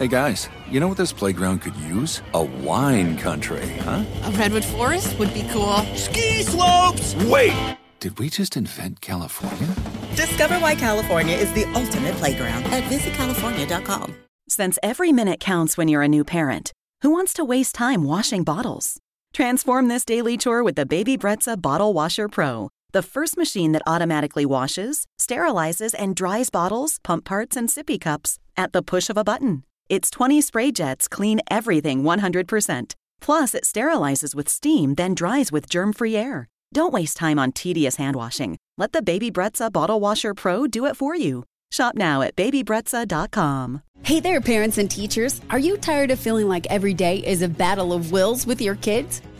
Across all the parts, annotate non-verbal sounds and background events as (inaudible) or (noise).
Hey guys, you know what this playground could use? A wine country, huh? A redwood forest would be cool. Ski slopes! Wait! Did we just invent California? Discover why California is the ultimate playground at visitcalifornia.com. Since every minute counts when you're a new parent, who wants to waste time washing bottles? Transform this daily chore with the Baby Brezza Bottle Washer Pro, the first machine that automatically washes, sterilizes, and dries bottles, pump parts, and sippy cups at the push of a button. Its 20 spray jets clean everything 100%. Plus, it sterilizes with steam, then dries with germ free air. Don't waste time on tedious hand washing. Let the Baby Brezza Bottle Washer Pro do it for you. Shop now at babybrezza.com. Hey there, parents and teachers. Are you tired of feeling like every day is a battle of wills with your kids?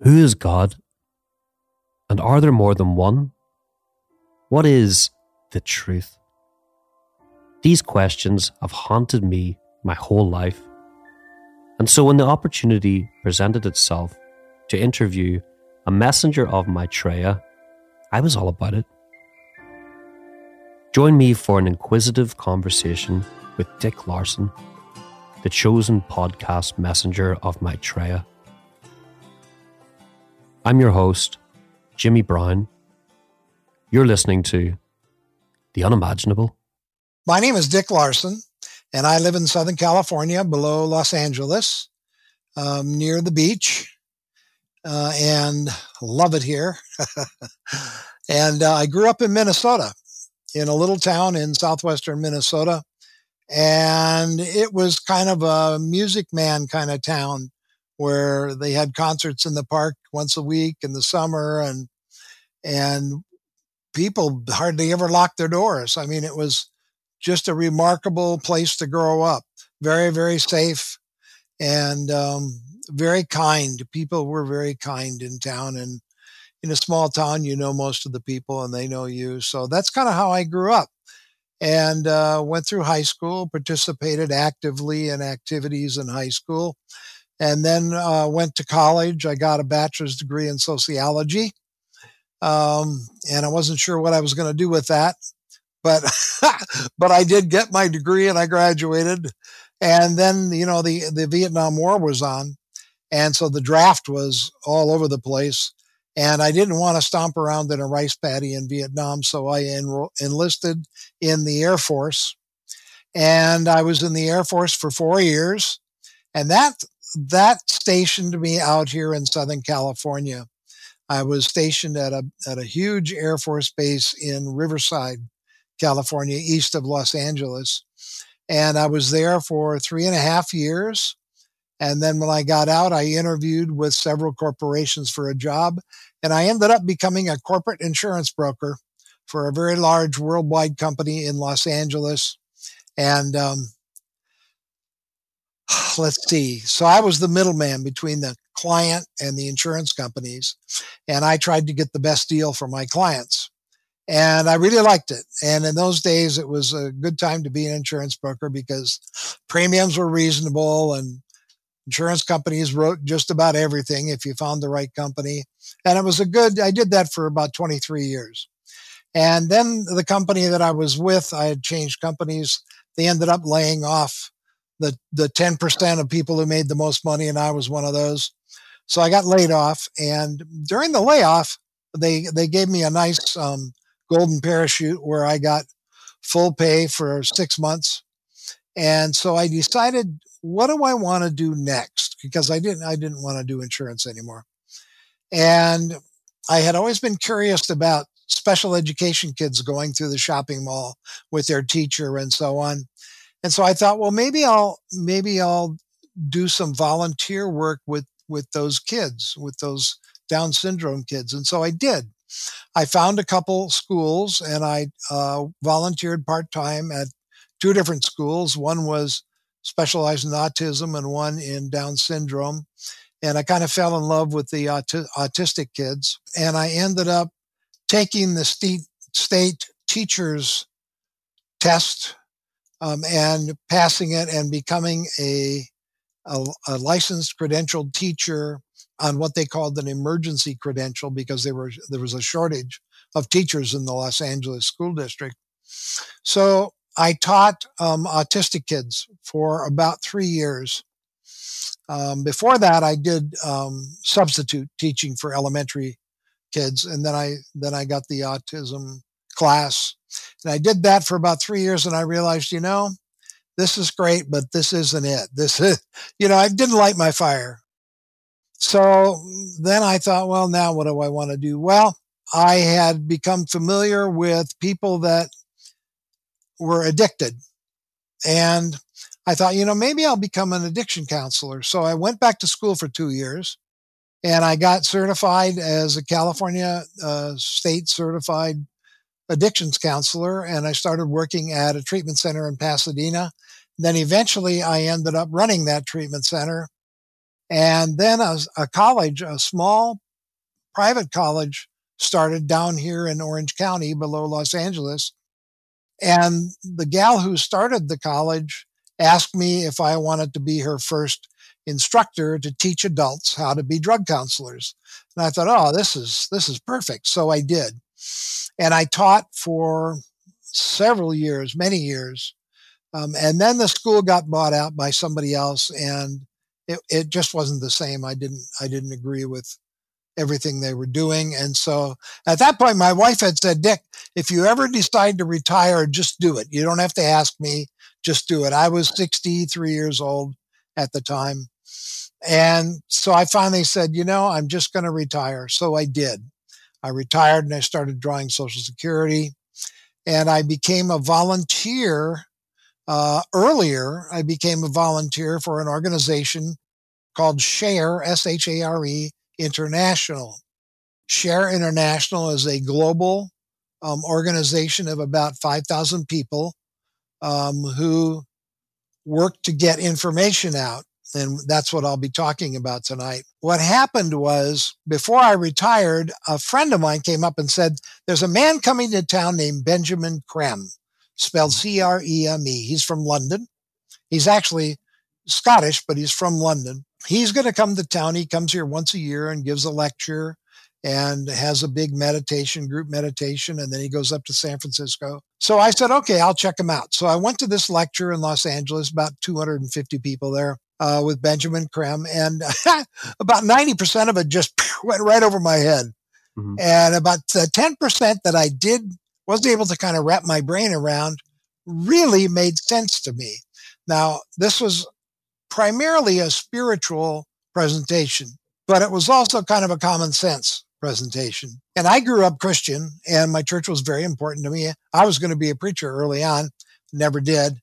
Who is God? And are there more than one? What is the truth? These questions have haunted me my whole life. And so, when the opportunity presented itself to interview a messenger of Maitreya, I was all about it. Join me for an inquisitive conversation with Dick Larson, the chosen podcast messenger of Maitreya. I'm your host, Jimmy Brown. You're listening to The Unimaginable. My name is Dick Larson, and I live in Southern California below Los Angeles, um, near the beach, uh, and love it here. (laughs) and uh, I grew up in Minnesota, in a little town in southwestern Minnesota. And it was kind of a music man kind of town where they had concerts in the park once a week in the summer and and people hardly ever locked their doors. I mean, it was just a remarkable place to grow up. Very, very safe and um, very kind. People were very kind in town. And in a small town, you know most of the people and they know you. So that's kind of how I grew up and uh, went through high school, participated actively in activities in high school and then uh, went to college. I got a bachelor's degree in sociology, um, and I wasn't sure what I was going to do with that, but (laughs) but I did get my degree and I graduated. And then you know the the Vietnam War was on, and so the draft was all over the place. And I didn't want to stomp around in a rice paddy in Vietnam, so I enro- enlisted in the Air Force. And I was in the Air Force for four years. And that that stationed me out here in Southern California. I was stationed at a at a huge Air Force base in Riverside, California, east of Los Angeles, and I was there for three and a half years. And then when I got out, I interviewed with several corporations for a job, and I ended up becoming a corporate insurance broker for a very large worldwide company in Los Angeles. And um, (sighs) let's see. So I was the middleman between the client and the insurance companies, and I tried to get the best deal for my clients. And I really liked it. And in those days, it was a good time to be an insurance broker because premiums were reasonable and insurance companies wrote just about everything if you found the right company. And it was a good, I did that for about 23 years. And then the company that I was with, I had changed companies. They ended up laying off the, the 10% of people who made the most money. And I was one of those. So I got laid off. And during the layoff, they, they gave me a nice um, golden parachute where I got full pay for six months. And so I decided what do I want to do next? Because I didn't, I didn't want to do insurance anymore. And I had always been curious about special education kids going through the shopping mall with their teacher and so on. And so I thought, well, maybe I'll, maybe I'll do some volunteer work with, with those kids, with those Down syndrome kids. And so I did. I found a couple schools and I uh, volunteered part time at two different schools. One was specialized in autism and one in Down syndrome. And I kind of fell in love with the autistic kids. And I ended up taking the state, state teachers test um, and passing it and becoming a, a, a licensed credentialed teacher on what they called an emergency credential because there were there was a shortage of teachers in the Los Angeles school district. So I taught um, autistic kids for about three years. Um, before that, I did um, substitute teaching for elementary kids, and then I then I got the autism class, and I did that for about three years, and I realized, you know, this is great, but this isn't it. (laughs) This is, you know, I didn't light my fire. So then I thought, well, now what do I want to do? Well, I had become familiar with people that were addicted. And I thought, you know, maybe I'll become an addiction counselor. So I went back to school for two years and I got certified as a California uh, state certified addictions counselor. And I started working at a treatment center in Pasadena. Then eventually I ended up running that treatment center and then a, a college, a small private college started down here in Orange County below Los Angeles. And the gal who started the college asked me if I wanted to be her first instructor to teach adults how to be drug counselors. And I thought, oh, this is, this is perfect. So I did. And I taught for several years, many years. Um, and then the school got bought out by somebody else and it, it just wasn't the same. I didn't, I didn't agree with everything they were doing. And so at that point, my wife had said, Dick, if you ever decide to retire, just do it. You don't have to ask me, just do it. I was 63 years old at the time. And so I finally said, you know, I'm just going to retire. So I did. I retired and I started drawing Social Security. And I became a volunteer uh, earlier, I became a volunteer for an organization called SHARE, S H A R E International. SHARE International is a global um, organization of about 5,000 people um, who work to get information out. And that's what I'll be talking about tonight. What happened was before I retired, a friend of mine came up and said, There's a man coming to town named Benjamin Creme spelled mm-hmm. C R E M E. He's from London. He's actually Scottish, but he's from London. He's going to come to town. He comes here once a year and gives a lecture and has a big meditation, group meditation, and then he goes up to San Francisco. So I said, okay, I'll check him out. So I went to this lecture in Los Angeles, about 250 people there. Uh, with Benjamin Creme, and (laughs) about 90% of it just (laughs) went right over my head. Mm-hmm. And about the 10% that I did was able to kind of wrap my brain around really made sense to me. Now, this was primarily a spiritual presentation, but it was also kind of a common sense presentation. And I grew up Christian and my church was very important to me. I was going to be a preacher early on, never did.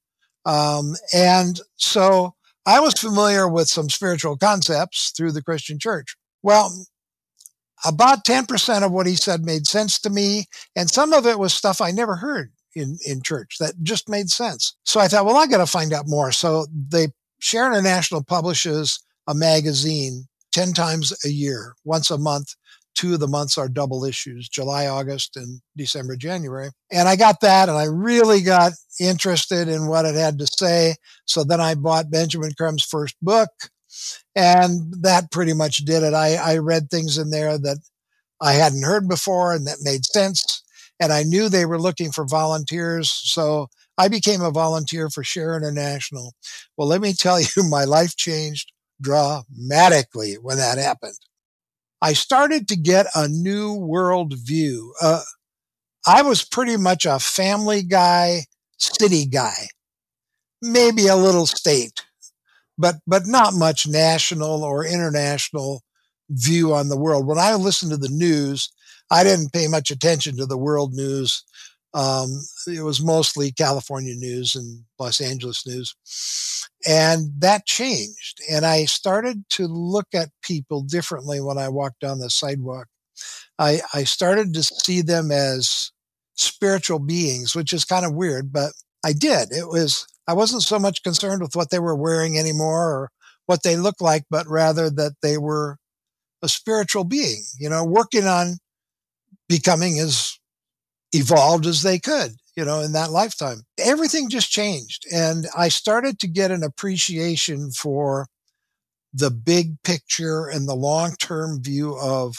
Um, and so I was familiar with some spiritual concepts through the Christian church. Well, about 10% of what he said made sense to me. And some of it was stuff I never heard in, in church that just made sense. So I thought, well, I got to find out more. So they, Share International publishes a magazine 10 times a year, once a month. Two of the months are double issues, July, August, and December, January. And I got that and I really got interested in what it had to say. So then I bought Benjamin Creme's first book and that pretty much did it. I, I read things in there that I hadn't heard before and that made sense. And I knew they were looking for volunteers. So I became a volunteer for Share International. Well, let me tell (laughs) you, my life changed dramatically when that happened. I started to get a new world view. Uh, I was pretty much a family guy, city guy, maybe a little state but but not much national or international view on the world. When I listened to the news, I didn't pay much attention to the world news. Um, it was mostly California news and Los Angeles news. And that changed. And I started to look at people differently when I walked down the sidewalk. I, I started to see them as spiritual beings, which is kind of weird, but I did. It was I wasn't so much concerned with what they were wearing anymore or what they looked like, but rather that they were a spiritual being, you know, working on becoming as evolved as they could, you know, in that lifetime. Everything just changed. And I started to get an appreciation for the big picture and the long term view of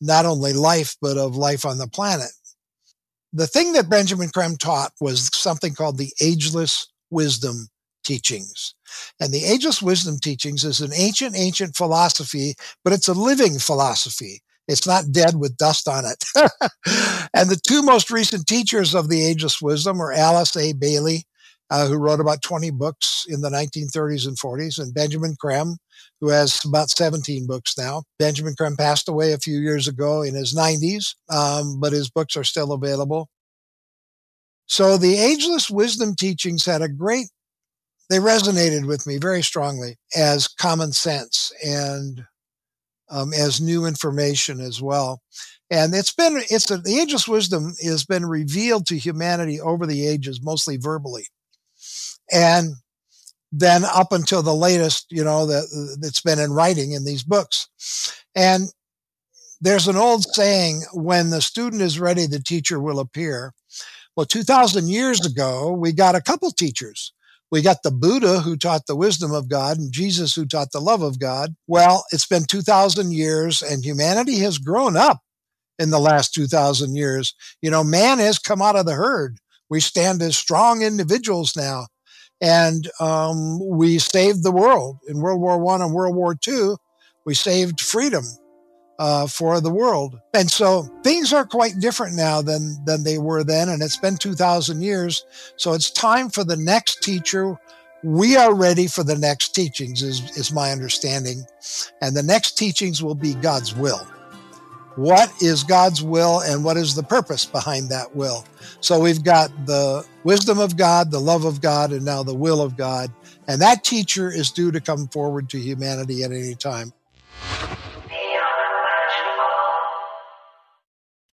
not only life, but of life on the planet. The thing that Benjamin Creme taught was something called the ageless wisdom teachings. And the ageless wisdom teachings is an ancient, ancient philosophy, but it's a living philosophy. It's not dead with dust on it. (laughs) and the two most recent teachers of the ageless wisdom are Alice A. Bailey, uh, who wrote about 20 books in the 1930s and 40s, and Benjamin Creme, who has about 17 books now. Benjamin Creme passed away a few years ago in his 90s, um, but his books are still available. So the ageless wisdom teachings had a great, they resonated with me very strongly as common sense and um, as new information as well. And it's been, it's a, the ageless wisdom has been revealed to humanity over the ages, mostly verbally. And then up until the latest, you know, that that's been in writing in these books. And there's an old saying, when the student is ready, the teacher will appear. Well, 2000 years ago, we got a couple teachers. We got the Buddha who taught the wisdom of God and Jesus who taught the love of God. Well, it's been 2000 years and humanity has grown up in the last 2000 years. You know, man has come out of the herd. We stand as strong individuals now. And um, we saved the world in World War One and World War Two. We saved freedom uh, for the world. And so things are quite different now than, than they were then. And it's been 2000 years. So it's time for the next teacher. We are ready for the next teachings is, is my understanding. And the next teachings will be God's will. What is God's will and what is the purpose behind that will? So we've got the wisdom of God, the love of God, and now the will of God. And that teacher is due to come forward to humanity at any time.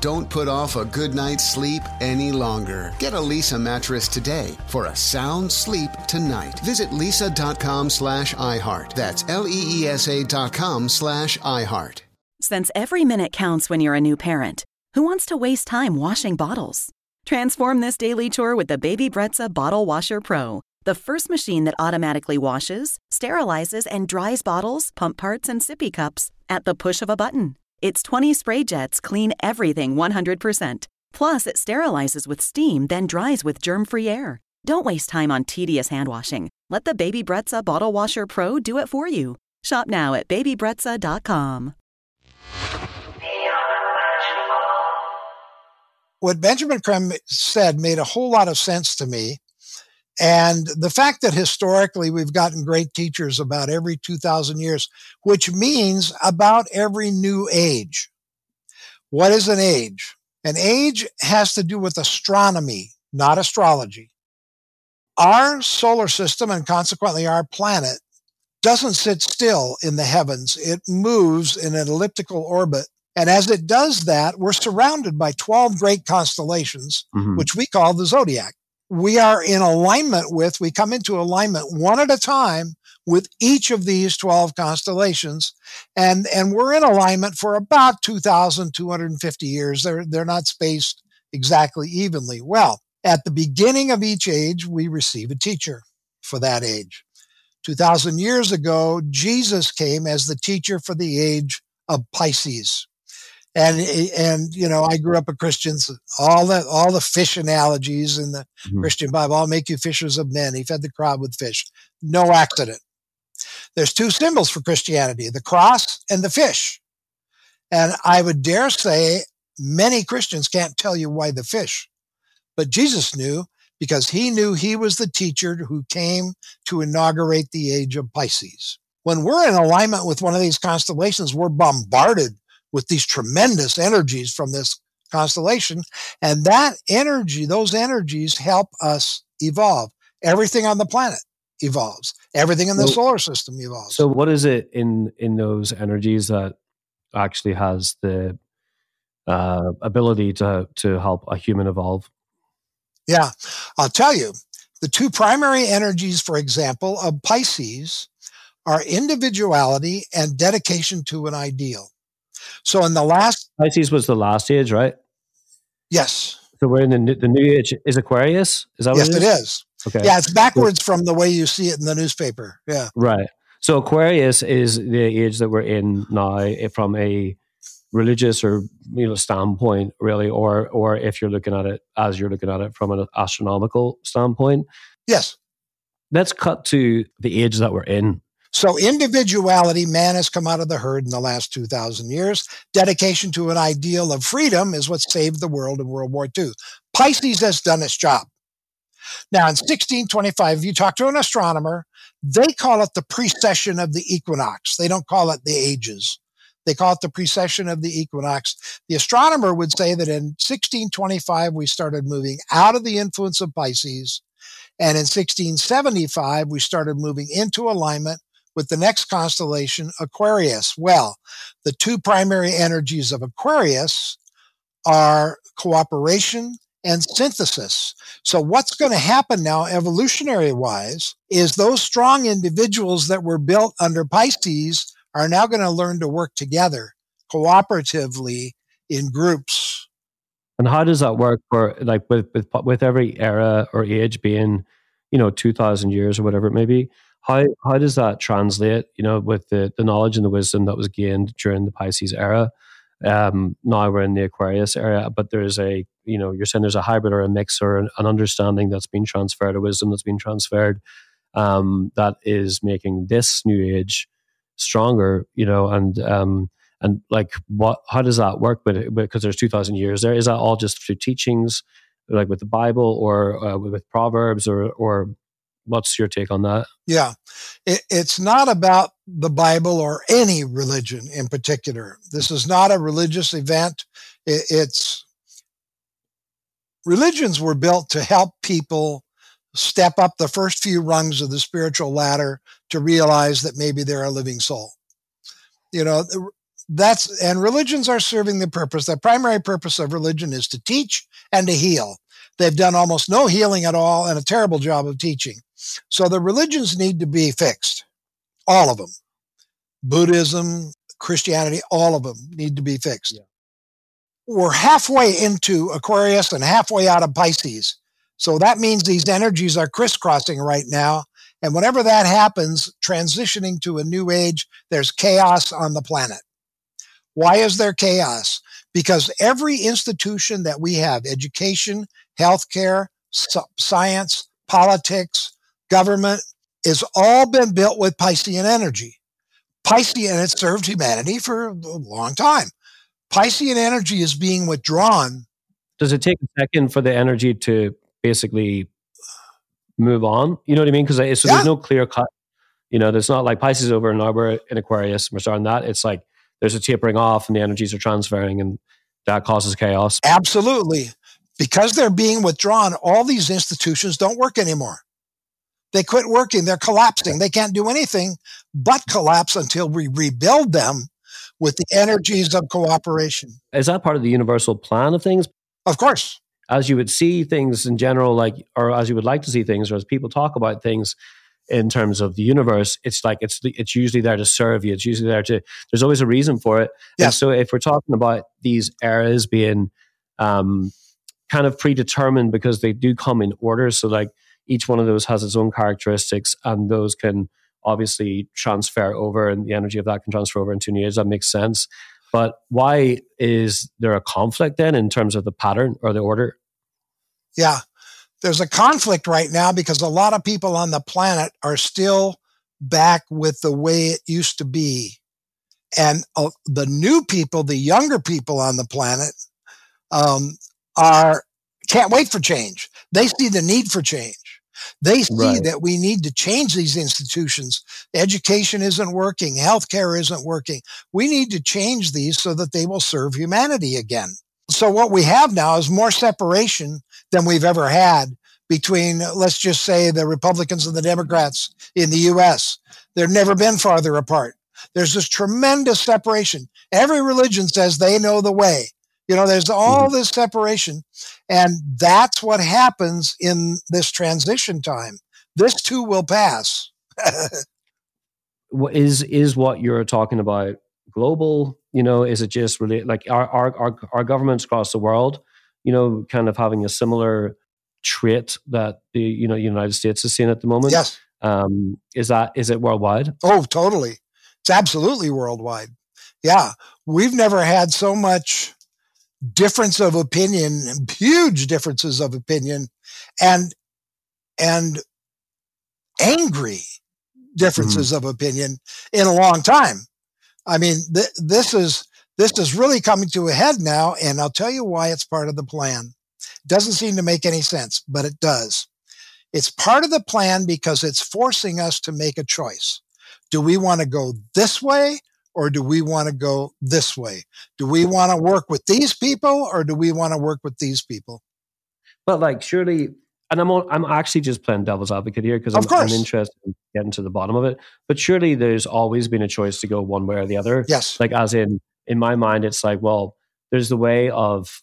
Don't put off a good night's sleep any longer. Get a Leesa mattress today for a sound sleep tonight. Visit leesa.com slash iHeart. That's L-E-E-S-A dot com slash iHeart. Since every minute counts when you're a new parent, who wants to waste time washing bottles? Transform this daily chore with the Baby Brezza Bottle Washer Pro, the first machine that automatically washes, sterilizes, and dries bottles, pump parts, and sippy cups at the push of a button. Its 20 spray jets clean everything 100%. Plus, it sterilizes with steam, then dries with germ free air. Don't waste time on tedious hand washing. Let the Baby Brezza Bottle Washer Pro do it for you. Shop now at babybrezza.com. What Benjamin Creme said made a whole lot of sense to me. And the fact that historically we've gotten great teachers about every 2,000 years, which means about every new age. What is an age? An age has to do with astronomy, not astrology. Our solar system and consequently our planet doesn't sit still in the heavens. It moves in an elliptical orbit. And as it does that, we're surrounded by 12 great constellations, mm-hmm. which we call the zodiac. We are in alignment with, we come into alignment one at a time with each of these 12 constellations. And, and we're in alignment for about 2,250 years. They're, they're not spaced exactly evenly. Well, at the beginning of each age, we receive a teacher for that age. 2,000 years ago, Jesus came as the teacher for the age of Pisces. And, and, you know, I grew up a Christian, so all the, all the fish analogies in the mm-hmm. Christian Bible, I'll make you fishers of men. He fed the crowd with fish. No accident. There's two symbols for Christianity, the cross and the fish. And I would dare say many Christians can't tell you why the fish, but Jesus knew because he knew he was the teacher who came to inaugurate the age of Pisces. When we're in alignment with one of these constellations, we're bombarded with these tremendous energies from this constellation. And that energy, those energies help us evolve. Everything on the planet evolves. Everything in the so, solar system evolves. So what is it in in those energies that actually has the uh, ability to to help a human evolve? Yeah, I'll tell you. The two primary energies, for example, of Pisces are individuality and dedication to an ideal. So in the last Pisces was the last age, right? Yes. So we're in the new, the new age is Aquarius. Is that yes, what it is? it is? Okay. Yeah, it's backwards from the way you see it in the newspaper. Yeah. Right. So Aquarius is the age that we're in now eh, from a religious or you know standpoint really or or if you're looking at it as you're looking at it from an astronomical standpoint yes let's cut to the age that we're in so individuality man has come out of the herd in the last 2000 years dedication to an ideal of freedom is what saved the world in world war ii pisces has done its job now in 1625 if you talk to an astronomer they call it the precession of the equinox they don't call it the ages they call it the precession of the equinox. The astronomer would say that in 1625, we started moving out of the influence of Pisces. And in 1675, we started moving into alignment with the next constellation, Aquarius. Well, the two primary energies of Aquarius are cooperation and synthesis. So what's going to happen now, evolutionary wise, is those strong individuals that were built under Pisces are now going to learn to work together cooperatively in groups. And how does that work for like with with with every era or age being you know, 2000 years or whatever it may be. How, how does that translate, you know, with the, the knowledge and the wisdom that was gained during the Pisces era? Um, now we're in the Aquarius era, but there's a, you know, you're saying there's a hybrid or a mix or an, an understanding that's been transferred, a wisdom that's been transferred um, that is making this new age stronger, you know, and um, and like what how does that work with because there's 2000 years there is that all just through teachings like with the bible or uh, with proverbs or or what's your take on that? Yeah. It, it's not about the bible or any religion in particular. This is not a religious event. It, it's religions were built to help people step up the first few rungs of the spiritual ladder to realize that maybe they're a living soul. You know that's and religions are serving the purpose. The primary purpose of religion is to teach and to heal they've done almost no healing at all and a terrible job of teaching. So the religions need to be fixed. All of them. Buddhism christianity all of them need to be fixed. Yeah. we're halfway into aquarius and halfway out of pisces. So that means these energies are crisscrossing right now. And whenever that happens transitioning to a new age there's chaos on the planet. Why is there chaos? Because every institution that we have, education, healthcare, science, politics, government, is all been built with Piscean energy. Piscean, it served humanity for a long time. Piscean energy is being withdrawn. Does it take a second for the energy to basically move on? You know what I mean? Because so yeah. there's no clear cut. You know, there's not like Pisces over and we're in Aquarius. We're starting that. It's like there's a tapering off and the energies are transferring and that causes chaos. Absolutely. Because they're being withdrawn, all these institutions don't work anymore. They quit working. They're collapsing. They can't do anything but collapse until we rebuild them with the energies of cooperation. Is that part of the universal plan of things? Of course. As you would see things in general, like, or as you would like to see things, or as people talk about things, in terms of the universe, it's like it's it's usually there to serve you. It's usually there to. There's always a reason for it. Yeah. And so if we're talking about these eras being um, kind of predetermined because they do come in order, so like each one of those has its own characteristics, and those can obviously transfer over, and the energy of that can transfer over into new age. That makes sense. But why is there a conflict then in terms of the pattern or the order? Yeah there's a conflict right now because a lot of people on the planet are still back with the way it used to be. And uh, the new people, the younger people on the planet, um, are can't wait for change. They see the need for change. They see right. that we need to change these institutions. Education isn't working. Healthcare isn't working. We need to change these so that they will serve humanity again. So what we have now is more separation than we've ever had between, let's just say, the Republicans and the Democrats in the US. They've never been farther apart. There's this tremendous separation. Every religion says they know the way. You know, there's all mm-hmm. this separation. And that's what happens in this transition time. This too will pass. (laughs) is is what you're talking about global? You know, is it just really like our, our, our, our governments across the world, you know, kind of having a similar trait that the you know United States is seeing at the moment? Yes. Um, is that is it worldwide? Oh, totally. It's absolutely worldwide. Yeah, we've never had so much difference of opinion, huge differences of opinion, and and angry differences mm-hmm. of opinion in a long time. I mean, th- this is this is really coming to a head now, and I'll tell you why it's part of the plan. It doesn't seem to make any sense, but it does. It's part of the plan because it's forcing us to make a choice. Do we want to go this way or do we want to go this way? Do we want to work with these people or do we want to work with these people? Well, like surely and I'm I'm actually just playing devil's advocate here because I'm, I'm, interested in getting to the bottom of it. But surely there's always been a choice to go one way or the other. Yes. Like as in in my mind, it's like well, there's the way of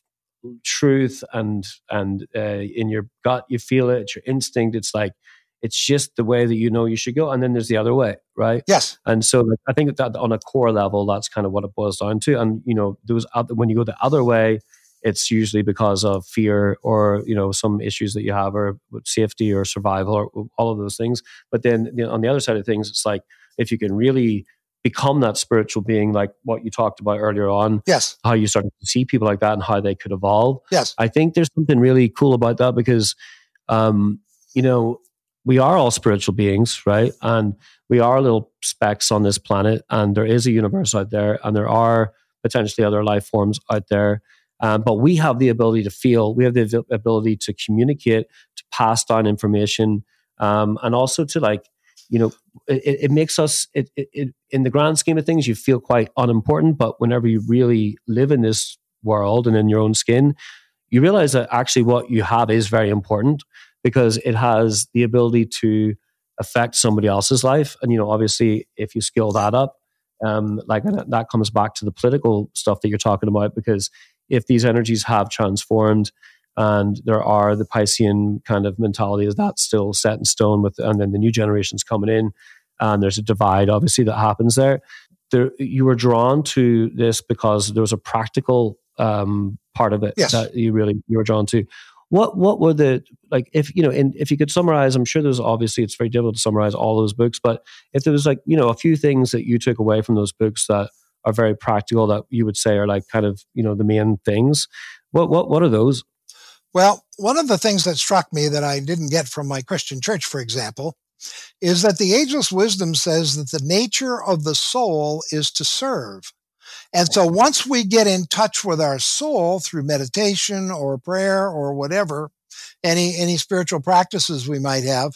truth and and uh, in your gut you feel it, it's your instinct. It's like it's just the way that you know you should go, and then there's the other way, right? Yes. And so like, I think that on a core level, that's kind of what it boils down to. And you know, those other, when you go the other way, it's usually because of fear or you know some issues that you have or safety or survival or all of those things but then you know, on the other side of things it's like if you can really become that spiritual being like what you talked about earlier on yes how you start to see people like that and how they could evolve yes i think there's something really cool about that because um you know we are all spiritual beings right? And we are little specks on this planet and there is a universe out there and there are potentially other life forms out there. Um, but we have the ability to feel we have the ability to communicate to pass down information um, and also to like you know it, it makes us it, it, in the grand scheme of things you feel quite unimportant but whenever you really live in this world and in your own skin you realize that actually what you have is very important because it has the ability to affect somebody else's life and you know obviously if you scale that up um, like that comes back to the political stuff that you're talking about because if these energies have transformed and there are the Piscean kind of mentality is that still set in stone with, and then the new generations coming in, and there's a divide obviously that happens there. There, you were drawn to this because there was a practical um, part of it yes. that you really you were drawn to. What what were the like if you know and if you could summarize? I'm sure there's obviously it's very difficult to summarize all those books, but if there was like you know a few things that you took away from those books that are very practical that you would say are like kind of you know the main things, what what what are those? Well, one of the things that struck me that I didn't get from my Christian church, for example, is that the ageless wisdom says that the nature of the soul is to serve. And so once we get in touch with our soul through meditation or prayer or whatever, any, any spiritual practices we might have,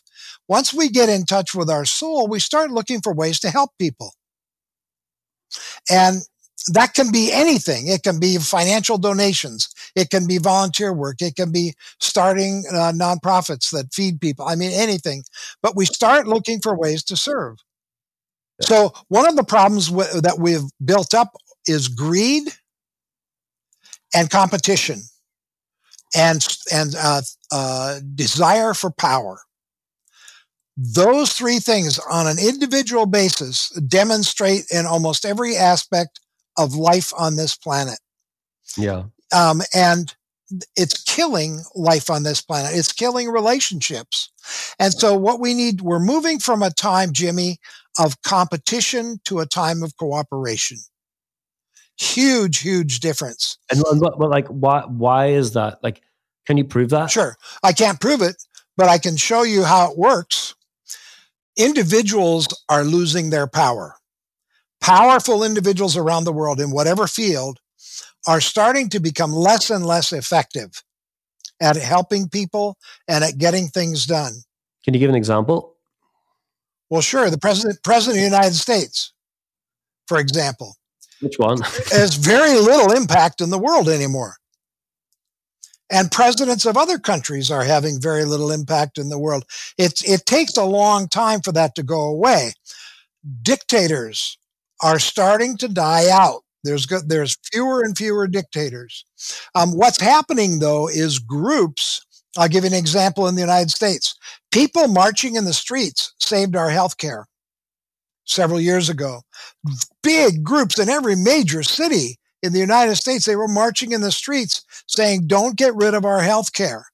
once we get in touch with our soul, we start looking for ways to help people. And that can be anything. It can be financial donations. It can be volunteer work. It can be starting uh, nonprofits that feed people. I mean, anything. But we start looking for ways to serve. So one of the problems w- that we've built up is greed and competition and and uh, uh, desire for power. Those three things on an individual basis demonstrate in almost every aspect of life on this planet. Yeah. Um, and it's killing life on this planet. It's killing relationships. And so what we need, we're moving from a time, Jimmy, of competition to a time of cooperation. Huge, huge difference. And but, but like, why? Why is that? Like, can you prove that? Sure, I can't prove it, but I can show you how it works. Individuals are losing their power powerful individuals around the world in whatever field are starting to become less and less effective at helping people and at getting things done. Can you give an example? Well, sure. The president, president of the United States, for example. Which one? (laughs) has very little impact in the world anymore. And presidents of other countries are having very little impact in the world. It, it takes a long time for that to go away. Dictators are starting to die out. There's good, there's fewer and fewer dictators. Um, what's happening though is groups. I'll give you an example in the United States. People marching in the streets saved our health care several years ago. Big groups in every major city in the United States, they were marching in the streets saying, don't get rid of our health care.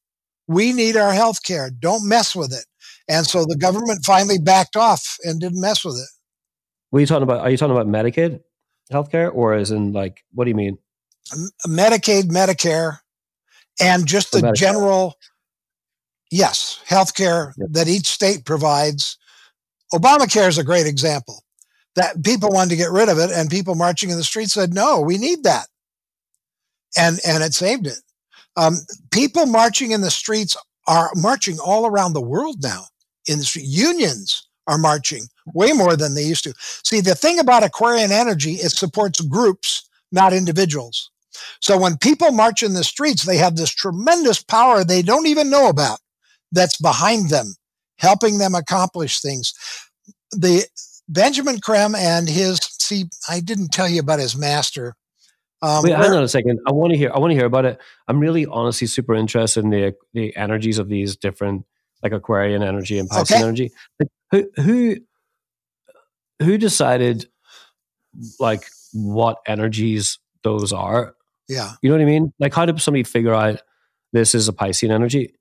We need our health care. Don't mess with it. And so the government finally backed off and didn't mess with it. What are you talking about? Are you talking about Medicaid healthcare, or is in like what do you mean? Medicaid, Medicare, and just the general, yes, healthcare yep. that each state provides. Obamacare is a great example. That people wanted to get rid of it, and people marching in the streets said, "No, we need that," and and it saved it. Um, people marching in the streets are marching all around the world now in the street. Unions are marching way more than they used to. See, the thing about Aquarian energy, it supports groups, not individuals. So when people march in the streets, they have this tremendous power they don't even know about that's behind them, helping them accomplish things. The Benjamin Creme and his, see, I didn't tell you about his master. Um, Wait, hang on a second. I want to hear. I want to hear about it. I'm really, honestly, super interested in the the energies of these different, like Aquarian energy and Piscean okay. energy. Like, who who who decided like what energies those are? Yeah. You know what I mean? Like, how did somebody figure out this is a Piscean energy?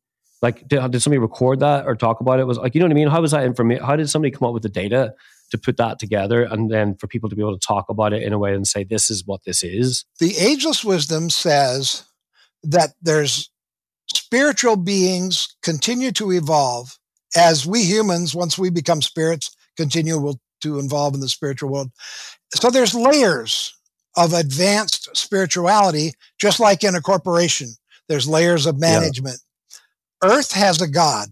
Like, did, did somebody record that or talk about it? Was like, you know what I mean? How was that information? How did somebody come up with the data to put that together and then for people to be able to talk about it in a way and say, this is what this is? The ageless wisdom says that there's spiritual beings continue to evolve as we humans, once we become spirits, continue to evolve in the spiritual world. So there's layers of advanced spirituality, just like in a corporation. There's layers of management. Earth has a God.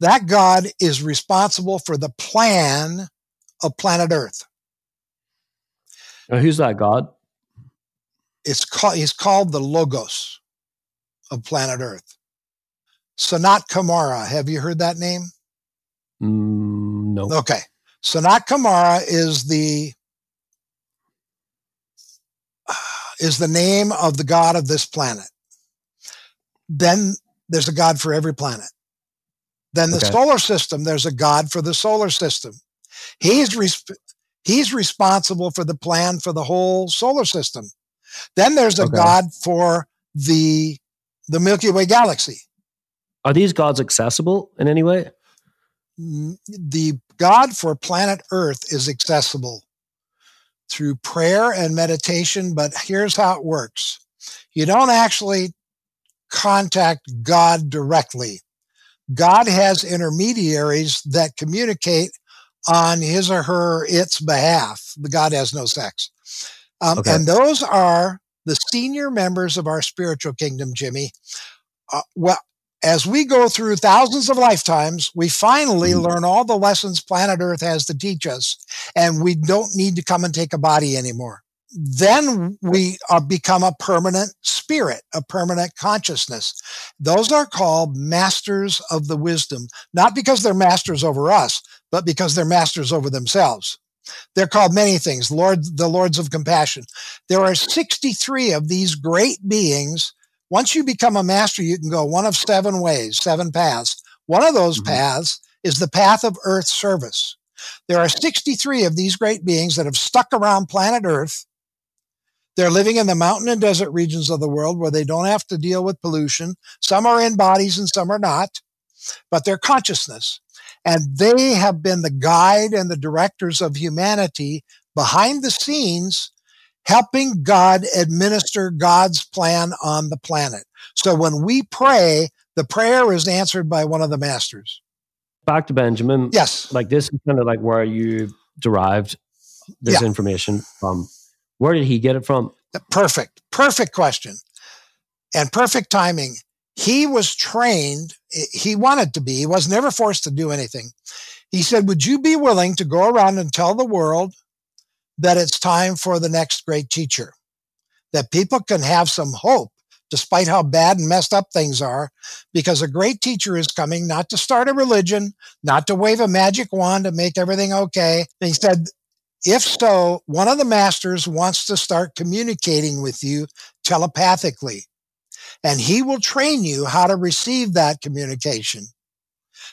That God is responsible for the plan of planet Earth. Now, who's that God? It's called, he's called the Logos of planet Earth. Sanat Kumara. Have you heard that name? Mm, no. Okay. Sanat Kumara is the is the name of the god of this planet. Then there's a god for every planet. Then the okay. solar system, there's a god for the solar system. He's resp- he's responsible for the plan for the whole solar system. Then there's a okay. god for the the Milky Way galaxy. Are these gods accessible in any way? Mm, the God for planet Earth is accessible through prayer and meditation, but here's how it works. You don't actually contact God directly. God has intermediaries that communicate on his or her its behalf. The God has no sex. Um, okay. And those are the senior members of our spiritual kingdom, Jimmy. Uh, well, as we go through thousands of lifetimes, we finally mm-hmm. learn all the lessons planet Earth has to teach us, and we don't need to come and take a body anymore. Then we are, become a permanent spirit, a permanent consciousness. Those are called masters of the wisdom, not because they're masters over us, but because they're masters over themselves. They're called many things, Lord, the Lords of Compassion. There are 63 of these great beings once you become a master, you can go one of seven ways, seven paths. One of those mm-hmm. paths is the path of Earth service. There are 63 of these great beings that have stuck around planet Earth. They're living in the mountain and desert regions of the world where they don't have to deal with pollution. Some are in bodies and some are not, but they're consciousness. And they have been the guide and the directors of humanity behind the scenes helping God administer God's plan on the planet. So when we pray, the prayer is answered by one of the masters. Back to Benjamin. Yes. Like this is kind of like where you derived this yeah. information from. Where did he get it from? Perfect. Perfect question. And perfect timing. He was trained, he wanted to be, he was never forced to do anything. He said, Would you be willing to go around and tell the world that it's time for the next great teacher, that people can have some hope despite how bad and messed up things are, because a great teacher is coming not to start a religion, not to wave a magic wand to make everything okay. He said, if so, one of the masters wants to start communicating with you telepathically, and he will train you how to receive that communication.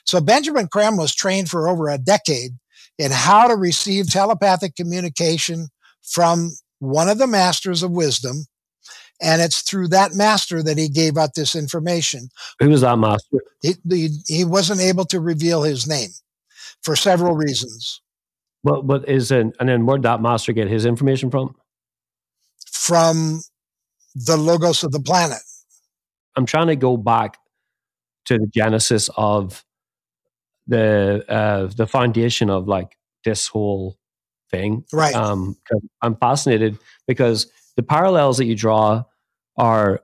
So Benjamin Creme was trained for over a decade in how to receive telepathic communication from one of the masters of wisdom. And it's through that master that he gave out this information. Who was that master? He, he, he wasn't able to reveal his name for several reasons. But is it, and then where'd that master get his information from? From the logos of the planet. I'm trying to go back to the genesis of the uh, the foundation of like this whole thing. Right. Um, I'm fascinated because the parallels that you draw are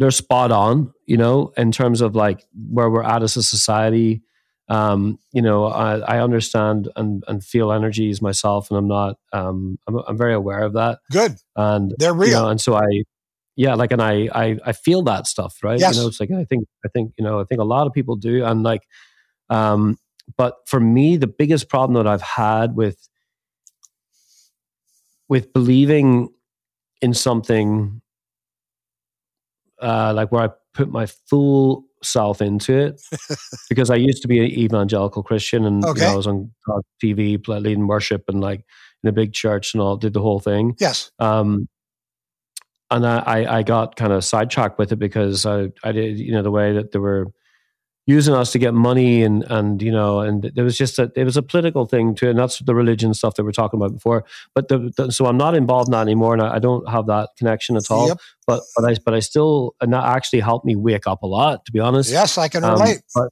they're spot on. You know, in terms of like where we're at as a society. Um, you know, I, I understand and, and feel energies myself, and I'm not. Um, I'm, I'm very aware of that. Good. And they're real. You know, and so I, yeah, like, and I, I, I feel that stuff, right? Yes. You know, it's like I think, I think, you know, I think a lot of people do, and like, um, but for me, the biggest problem that I've had with with believing in something uh, like where I put my full self into it, (laughs) because I used to be an evangelical Christian and okay. you know, I was on TV leading worship and like in a big church and all, did the whole thing. Yes. Um, and I, I got kind of sidetracked with it because I, I did, you know, the way that there were using us to get money and, and, you know, and there was just a, it was a political thing too. And that's the religion stuff that we are talking about before. But the, the, so I'm not involved in that anymore and I, I don't have that connection at all. Yep. But, but I, but I still, and that actually helped me wake up a lot, to be honest. Yes, I can um, relate. Um, but,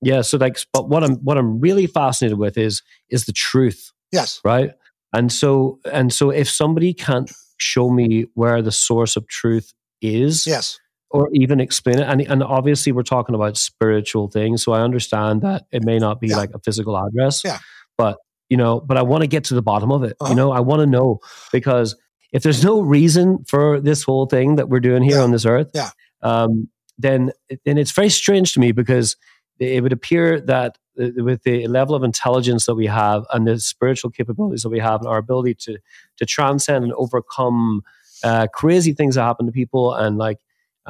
yeah. So like, but what I'm, what I'm really fascinated with is, is the truth. Yes. Right. And so, and so if somebody can't show me where the source of truth is. Yes. Or even explain it. And, and obviously, we're talking about spiritual things. So I understand that it may not be yeah. like a physical address. Yeah. But, you know, but I want to get to the bottom of it. Uh-huh. You know, I want to know because if there's no reason for this whole thing that we're doing here yeah. on this earth, yeah. um, then, then it's very strange to me because it would appear that with the level of intelligence that we have and the spiritual capabilities that we have and our ability to to transcend and overcome uh, crazy things that happen to people and like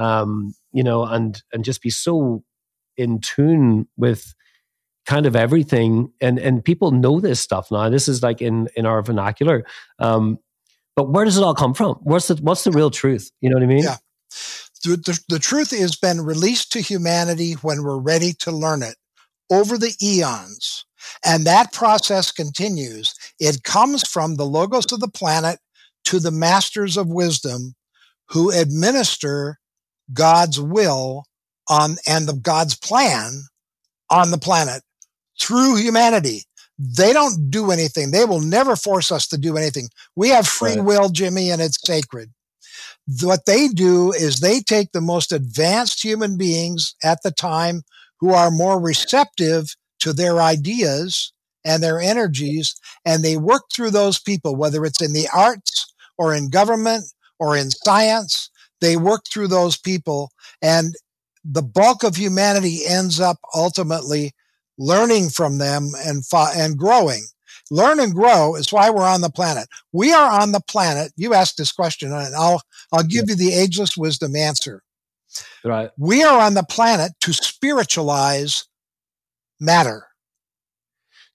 um, you know and and just be so in tune with kind of everything. And and people know this stuff now. This is like in in our vernacular. Um, but where does it all come from? What's the what's the real truth? You know what i mean? Yeah. The, the, the truth has been released to humanity when we're ready to learn it over the eons. And that process continues. It comes from the logos of the planet to the masters of wisdom who administer God's will on and the God's plan on the planet through humanity. They don't do anything. They will never force us to do anything. We have free right. will, Jimmy, and it's sacred. What they do is they take the most advanced human beings at the time who are more receptive to their ideas and their energies, and they work through those people, whether it's in the arts or in government or in science. They work through those people, and the bulk of humanity ends up ultimately learning from them and and growing. Learn and grow is why we're on the planet. We are on the planet. You asked this question, and I'll I'll give you the ageless wisdom answer. Right. We are on the planet to spiritualize matter.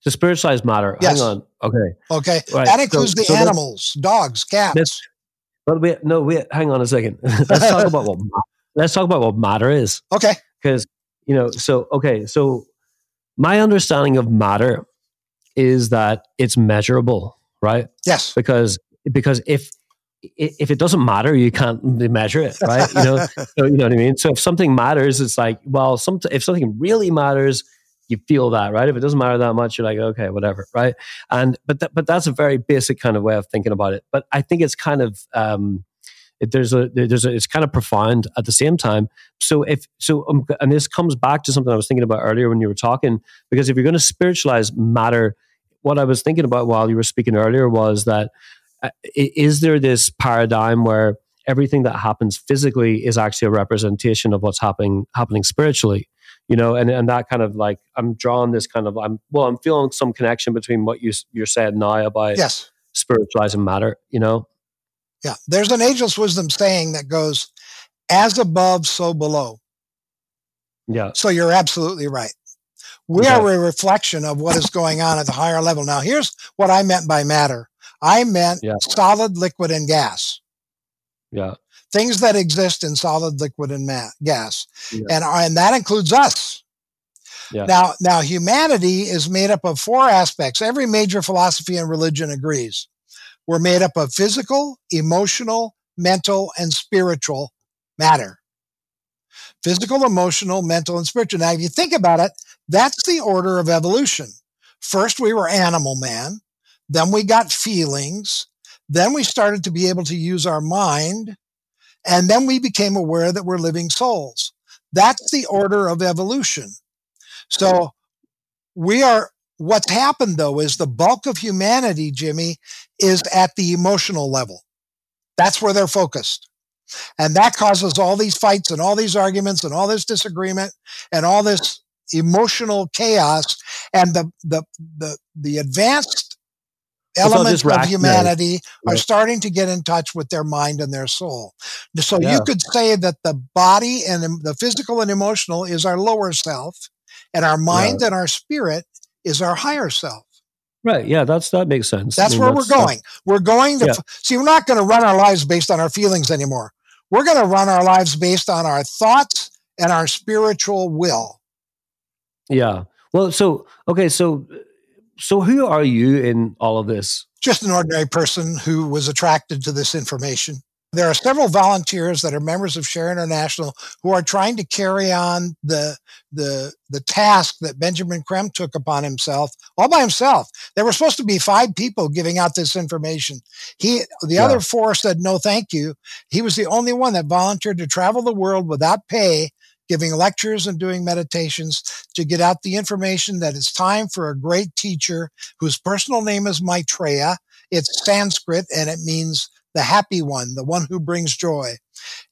To spiritualize matter. Yes. Hang on. Okay. Okay. Right. That includes so, the so animals, dogs, cats. But wait, no, wait, hang on a second. (laughs) let's talk about what let's talk about what matter is. Okay. Because you know, so okay, so my understanding of matter is that it's measurable, right? Yes. Because because if if it doesn't matter, you can't measure it, right? You know, (laughs) so, you know what I mean. So if something matters, it's like, well, some if something really matters, you feel that, right? If it doesn't matter that much, you're like, okay, whatever, right? And but th- but that's a very basic kind of way of thinking about it. But I think it's kind of um, it, there's a there's a it's kind of profound at the same time. So if so, um, and this comes back to something I was thinking about earlier when you were talking, because if you're going to spiritualize matter, what I was thinking about while you were speaking earlier was that uh, is there this paradigm where everything that happens physically is actually a representation of what's happening happening spiritually you know and and that kind of like i'm drawing this kind of i'm well i'm feeling some connection between what you you're saying now about yes. spiritualizing matter you know? Yeah. There's an ageless wisdom saying that goes as above so below. Yeah. So you're absolutely right. We are a reflection of what is going on at the higher level. Now here's what i meant by matter. I meant yeah. solid, liquid, and gas. Yeah. Things that exist in solid, liquid, and ma- gas, yeah. and uh, and that includes us. Yeah. Now, now humanity is made up of four aspects. Every major philosophy and religion agrees. We're made up of physical, emotional, mental, and spiritual matter. Physical, emotional, mental, and spiritual. Now, if you think about it, that's the order of evolution. First, we were animal man. Then we got feelings. Then we started to be able to use our mind. And then we became aware that we're living souls. That's the order of evolution. So we are, what's happened though is the bulk of humanity, Jimmy, is at the emotional level. That's where they're focused. And that causes all these fights and all these arguments and all this disagreement and all this emotional chaos. And the, the, the, the advanced elements of humanity right. are starting to get in touch with their mind and their soul. So yeah. you could say that the body and the physical and emotional is our lower self, and our mind yeah. and our spirit is our higher self. Right. Yeah, that's that makes sense. That's I mean, where that's, we're going. we're going to yeah. see. We're not going to run our lives based on our feelings anymore. We're going to run our lives based on our thoughts and our spiritual will. Yeah. Well, so okay, so so who are you in all of this? Just an ordinary person who was attracted to this information. There are several volunteers that are members of Share International who are trying to carry on the the the task that Benjamin Creme took upon himself all by himself. There were supposed to be five people giving out this information. He the yeah. other four said no thank you. He was the only one that volunteered to travel the world without pay giving lectures and doing meditations to get out the information that it's time for a great teacher whose personal name is Maitreya. It's Sanskrit and it means the happy one, the one who brings joy.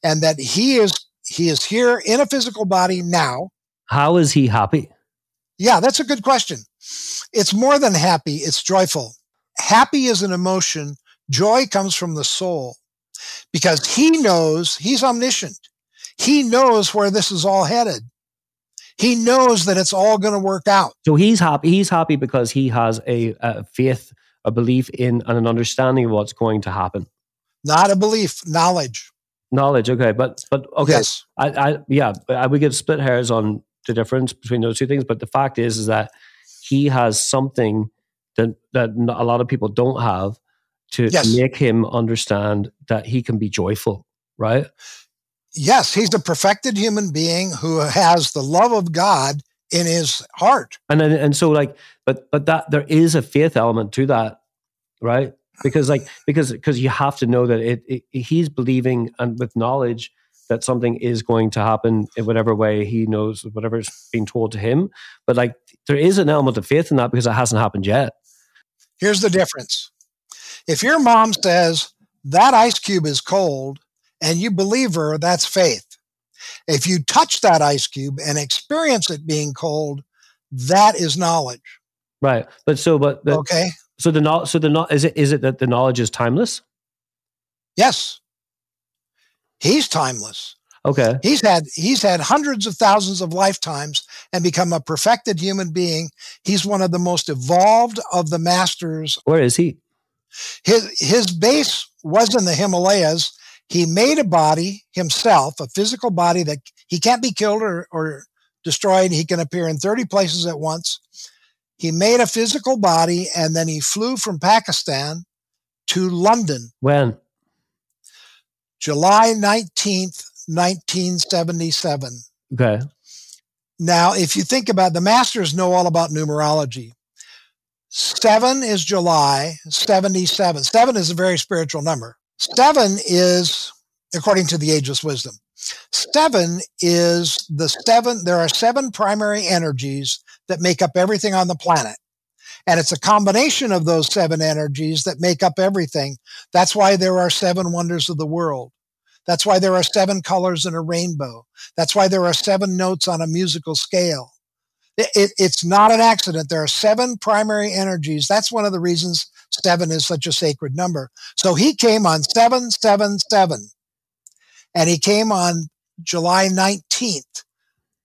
And that he is he is here in a physical body now. How is he happy? Yeah, that's a good question. It's more than happy, it's joyful. Happy is an emotion, joy comes from the soul because he knows he's omniscient. He knows where this is all headed. He knows that it's all going to work out. So he's happy. He's happy because he has a, a faith, a belief in, and an understanding of what's going to happen. Not a belief, knowledge. Knowledge. Okay, but but okay. Yes. I, I yeah. I, we could split hairs on the difference between those two things, but the fact is, is that he has something that that a lot of people don't have to yes. make him understand that he can be joyful. Right yes, he's a perfected human being who has the love of God in his heart. And and so like, but but that there is a faith element to that, right? Because like because because you have to know that it, it he's believing and with knowledge that something is going to happen in whatever way he knows whatever's being told to him. But like there is an element of faith in that because it hasn't happened yet. Here's the difference. If your mom says that ice cube is cold and you believe her, that's faith. If you touch that ice cube and experience it being cold, that is knowledge. Right. But so, but, but okay. So the knowledge, so the not is it is it that the knowledge is timeless? Yes. He's timeless. Okay. He's had he's had hundreds of thousands of lifetimes and become a perfected human being. He's one of the most evolved of the masters. Where is he? His his base was in the Himalayas he made a body himself, a physical body that he can't be killed or, or destroyed. He can appear in 30 places at once. He made a physical body and then he flew from Pakistan to London. When? July 19th, 1977. Okay. Now, if you think about it, the masters know all about numerology. Seven is July 77. Seven is a very spiritual number. Seven is, according to the ageless wisdom, seven is the seven, there are seven primary energies that make up everything on the planet. And it's a combination of those seven energies that make up everything. That's why there are seven wonders of the world. That's why there are seven colors in a rainbow. That's why there are seven notes on a musical scale. It, it, it's not an accident. There are seven primary energies. That's one of the reasons seven is such a sacred number. So he came on 777 and he came on July 19th,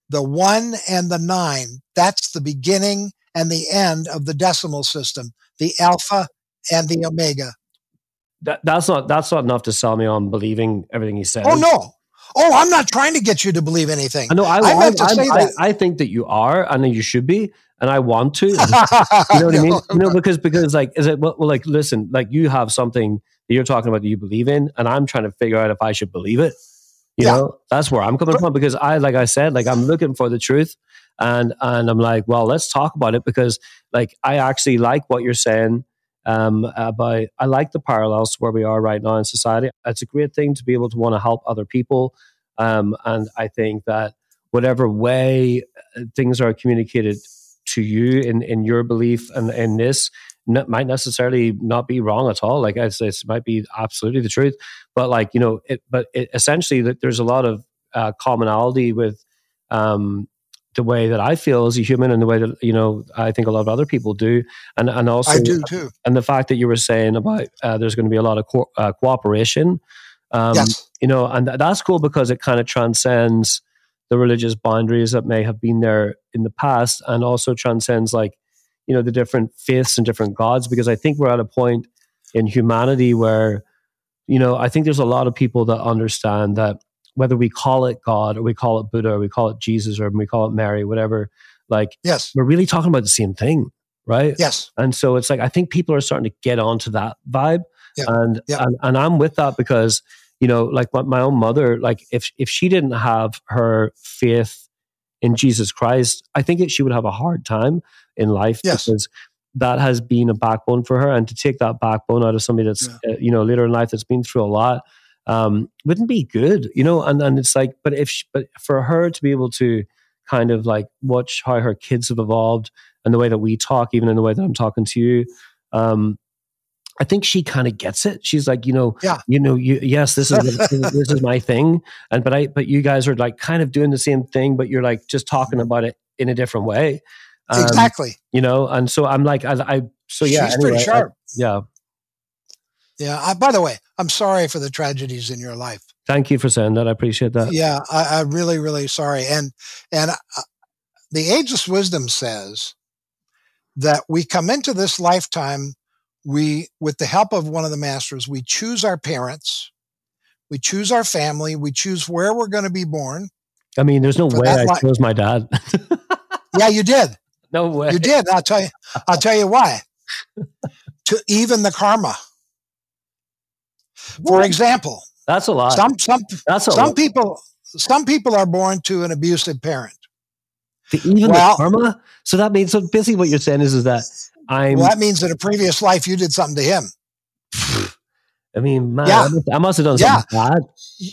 the one and the nine. That's the beginning and the end of the decimal system, the alpha and the omega. That, that's not that's not enough to sell me on believing everything he said. Oh no, Oh, I'm not trying to get you to believe anything. I know. I, I I, say I. I think that you are, and you should be, and I want to. (laughs) you know what I mean? You know, because because like, is it well, well? Like, listen, like you have something that you're talking about that you believe in, and I'm trying to figure out if I should believe it. You yeah. know, that's where I'm coming from because I, like I said, like I'm looking for the truth, and and I'm like, well, let's talk about it because like I actually like what you're saying um, about I like the parallels to where we are right now in society. It's a great thing to be able to want to help other people, um, and I think that whatever way uh, things are communicated to you in in your belief and in this might necessarily not be wrong at all. Like I say, it might be absolutely the truth, but like you know, it. But it, essentially, that there's a lot of uh, commonality with um, the way that I feel as a human and the way that, you know, I think a lot of other people do. And, and also, I do too. And the fact that you were saying about uh, there's going to be a lot of co- uh, cooperation, um, yes. you know, and th- that's cool because it kind of transcends the religious boundaries that may have been there in the past and also transcends like, you know the different faiths and different gods because I think we're at a point in humanity where you know I think there's a lot of people that understand that whether we call it God or we call it Buddha or we call it Jesus or we call it Mary, whatever, like yes, we're really talking about the same thing, right? Yes. And so it's like I think people are starting to get onto that vibe, yeah. and, yeah. and and I'm with that because you know, like my, my own mother, like if if she didn't have her faith in Jesus Christ, I think it, she would have a hard time in life yes. because that has been a backbone for her, and to take that backbone out of somebody that's yeah. uh, you know later in life that's been through a lot um, wouldn't be good, you know. And and it's like, but if she, but for her to be able to kind of like watch how her kids have evolved and the way that we talk, even in the way that I'm talking to you, um, I think she kind of gets it. She's like, you know, yeah. you know, you, yes, (laughs) this is this is my thing, and but I, but you guys are like kind of doing the same thing, but you're like just talking about it in a different way. Um, exactly. You know, and so I'm like, I, I so yeah, she's anyway, pretty sharp. I, yeah, yeah. I, by the way, I'm sorry for the tragedies in your life. Thank you for saying that. I appreciate that. Yeah, I, am really, really sorry. And and uh, the ageless wisdom says that we come into this lifetime we with the help of one of the masters we choose our parents we choose our family we choose where we're going to be born. I mean there's no way i li- chose my dad. (laughs) Yeah you did. (laughs) No way. You did. I'll tell you i'll tell you why. (laughs) To even the karma. For example that's a lot. some some that's some lot. people some people are born to an abusive parent. To even well, the karma? So that means so basically what you're saying is is that I'm. Well, that means in a previous life you did something to him. (sighs) I mean, man, yeah. I must have done something yeah. bad.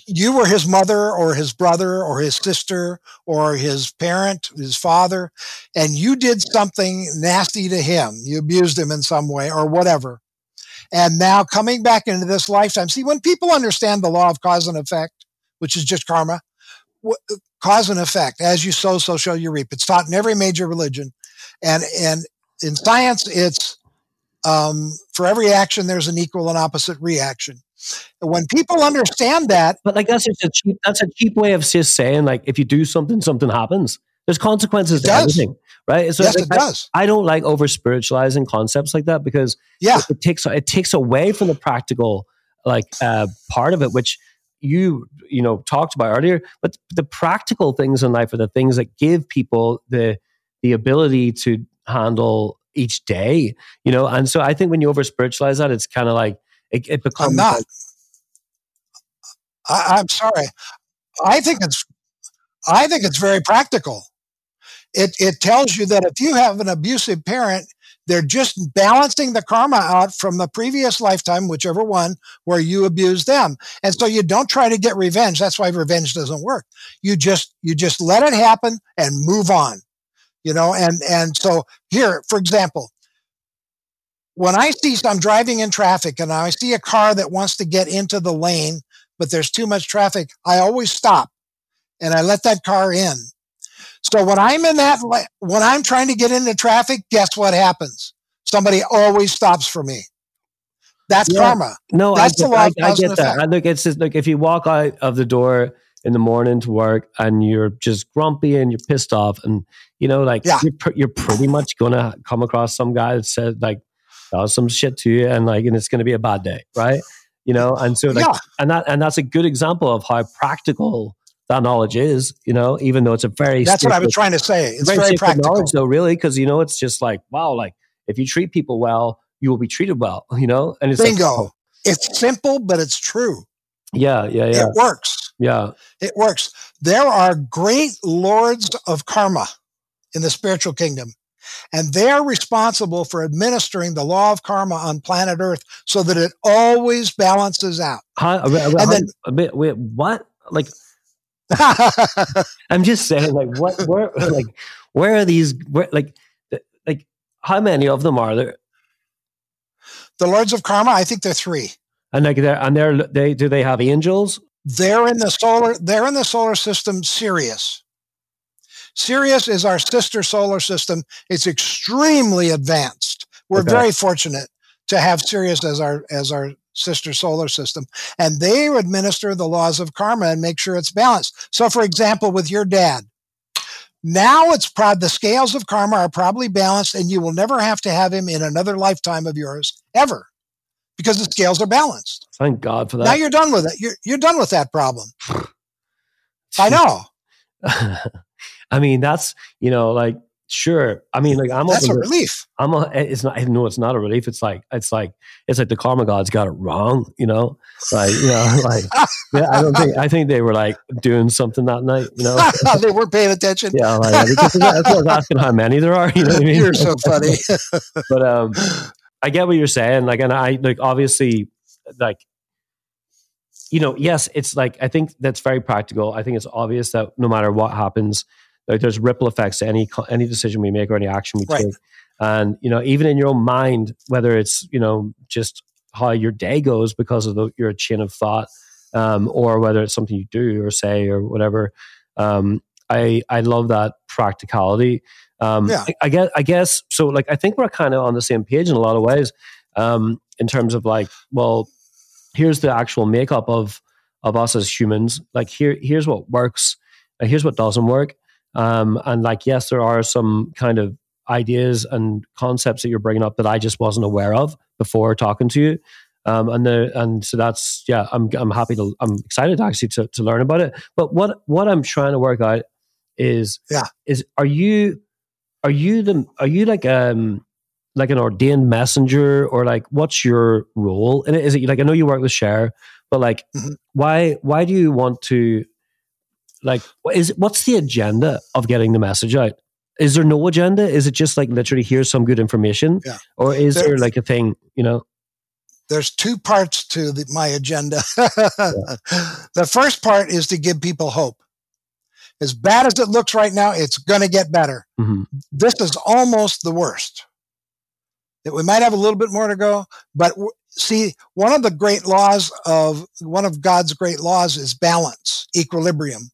You were his mother or his brother or his sister or his parent, his father, and you did something nasty to him. You abused him in some way or whatever. And now coming back into this lifetime, see, when people understand the law of cause and effect, which is just karma, uh, cause and effect, as you sow, so shall you reap. It's taught in every major religion. And, and in science, it's um, for every action, there's an equal and opposite reaction. When people understand that, but like that's just a cheap that's a cheap way of just saying like if you do something, something happens. There's consequences to everything, right? So yes, like, it does. I, I, don't like over spiritualizing concepts like that because yeah, it, it, takes it takes away from the practical like uh, part of it, which you you know talked about earlier. But the practical things in life are the things that give people the the ability to handle each day, you know? And so I think when you over spiritualize that, it's kind of like, it, it becomes. I'm not. I, I'm sorry. I think it's, I think it's very practical. It, it tells you that if you have an abusive parent, they're just balancing the karma out from the previous lifetime, whichever one, where you abused them. And so you don't try to get revenge. That's why revenge doesn't work. You just, you just let it happen and move on you know and and so here for example when i see i'm driving in traffic and i see a car that wants to get into the lane but there's too much traffic i always stop and i let that car in. So when i'm in that when i'm trying to get into traffic guess what happens? Somebody always stops for me. That's yeah. karma. No that's I, the law I, I get that. I look it's just like if you walk out of the door in the morning to work and you're just grumpy and you're pissed off and you know like yeah. you're, pr- you're pretty much gonna come across some guy that said like does some shit to you and like and it's gonna be a bad day right? You know and so like yeah. and that and that's a good example of how practical that knowledge is you know even though it's a very that's what i was trying to say. It's very, very practical. knowledge though really because you know it's just like wow like if you treat people well you will be treated well (laughs) you know? And it's bingo. Like, it's simple but it's true. Yeah yeah yeah. It works. Yeah. It works. There are great lords of karma in the spiritual kingdom, and they're responsible for administering the law of karma on planet Earth so that it always balances out. How, and then, wait, wait, what? Like, (laughs) I'm just saying, like, what, where, like, where are these, where, like, like, how many of them are there? The lords of karma, I think they're three. And like, they're, and they're, they, do they have angels? They're in the solar, they're in the solar system Sirius. Sirius is our sister solar system. It's extremely advanced. We're okay. very fortunate to have Sirius as our as our sister solar system. And they administer the laws of karma and make sure it's balanced. So for example, with your dad, Now it's proud the scales of karma are probably balanced, and you will never have to have him in another lifetime of yours ever, because the scales are balanced. Thank God for that. Now you're done with it. You're you're done with that problem. (sighs) I know. (laughs) I mean, that's you know, like sure. I mean, like I'm That's a relief. I'm a, it's not, know it's not a relief. It's like, it's like, it's like the karma gods got it wrong, you know? Like, you know, (laughs) like, yeah, I don't think, I think they were like doing something that night, you know? (laughs) they weren't paying attention. yeah, like, that's what I was asking how many there are, you know what I mean? You're so funny. but, um, I get what you're saying. Like, and I, like, obviously, like, you know, yes, it's like, I think that's very practical. I think it's obvious that no matter what happens, like there's ripple effects to any, any decision we make or any action we Right. take. And, you know, even in your own mind, whether it's, you know, just how your day goes because of the, your chain of thought, um, or whether it's something you do or say or whatever. Um, I, I love that practicality. Um, Yeah. I, I guess, I guess, so like, I think we're kind of on the same page in a lot of ways, um, in terms of like, well, here's the actual makeup of, of us as humans. Like here, here's what works. and here's what doesn't work. Um, and like, yes, there are some kind of ideas and concepts that you're bringing up that I just wasn't aware of before talking to you. Um, and the, and so that's yeah, I'm I'm happy to I'm excited actually to to learn about it. But what what I'm trying to work out is Yeah. is are you are you the are you like um like an ordained messenger or like what's your role and is it like I know you work with Share, but like Mhm. why why do you want to like what is what's the agenda of getting the message out? Is there no agenda? Is it just like literally here's some good information? Yeah. Or is There- there like a thing, you know? There's two parts to the, my agenda. (laughs) the first part is to give people hope. As bad as it looks right now, it's going to get better. hmm This is almost the worst. That we might have a little bit more to go, but w- see, one of the great laws of one of God's great laws is balance, equilibrium.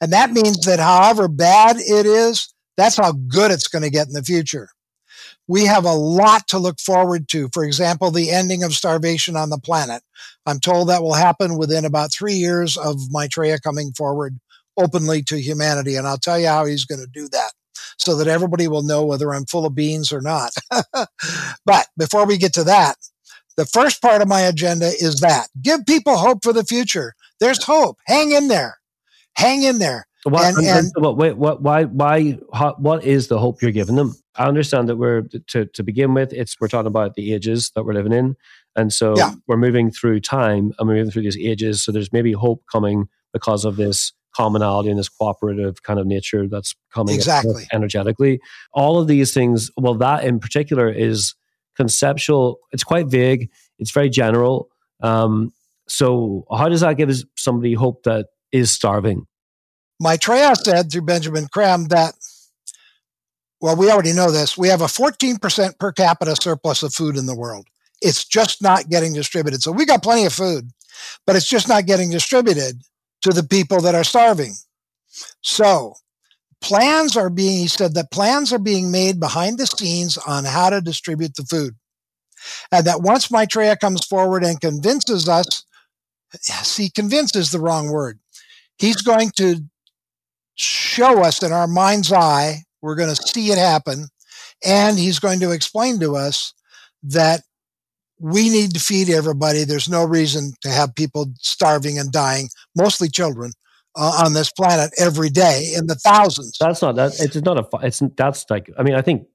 And that means that however bad it is, that's how good it's going to get in the future. We have a lot to look forward to. For example, the ending of starvation on the planet. I'm told that will happen within about three years of Maitreya coming forward openly to humanity. And I'll tell you how he's going to do that so that everybody will know whether I'm full of beans or not. (laughs) but before we get to that, the first part of my agenda is that give people hope for the future. There's hope. Hang in there. Hang in there. What, And- and, what, wait, what, why, why, how, what is the hope you're giving them? I understand that we're to, to begin with, it's we're talking about the ages that we're living in, and so Yeah. we're moving through time and we're moving through these ages. So there's maybe hope coming because of this commonality and this cooperative kind of nature that's coming Exactly. energetically. All of these things, well, that in particular is conceptual. It's quite vague. It's very general. Um, so how does that give us somebody hope that is starving? My Maitreya said through Benjamin Creme that, well, we already know this. We have a 14% per capita surplus of food in the world. It's just not getting distributed. So we got plenty of food, but it's just not getting distributed to the people that are starving. So plans are being, he said that plans are being made behind the scenes on how to distribute the food. And that once Maitreya comes forward and convinces us, see, convince is the wrong word. He's going to show us in our mind's eye, we're going to see it happen, and he's going to explain to us that we need to feed everybody. There's no reason to have people starving and dying, mostly children, uh, on this planet every day in the thousands. That's not that. It's not a. It's that's like. I mean, I think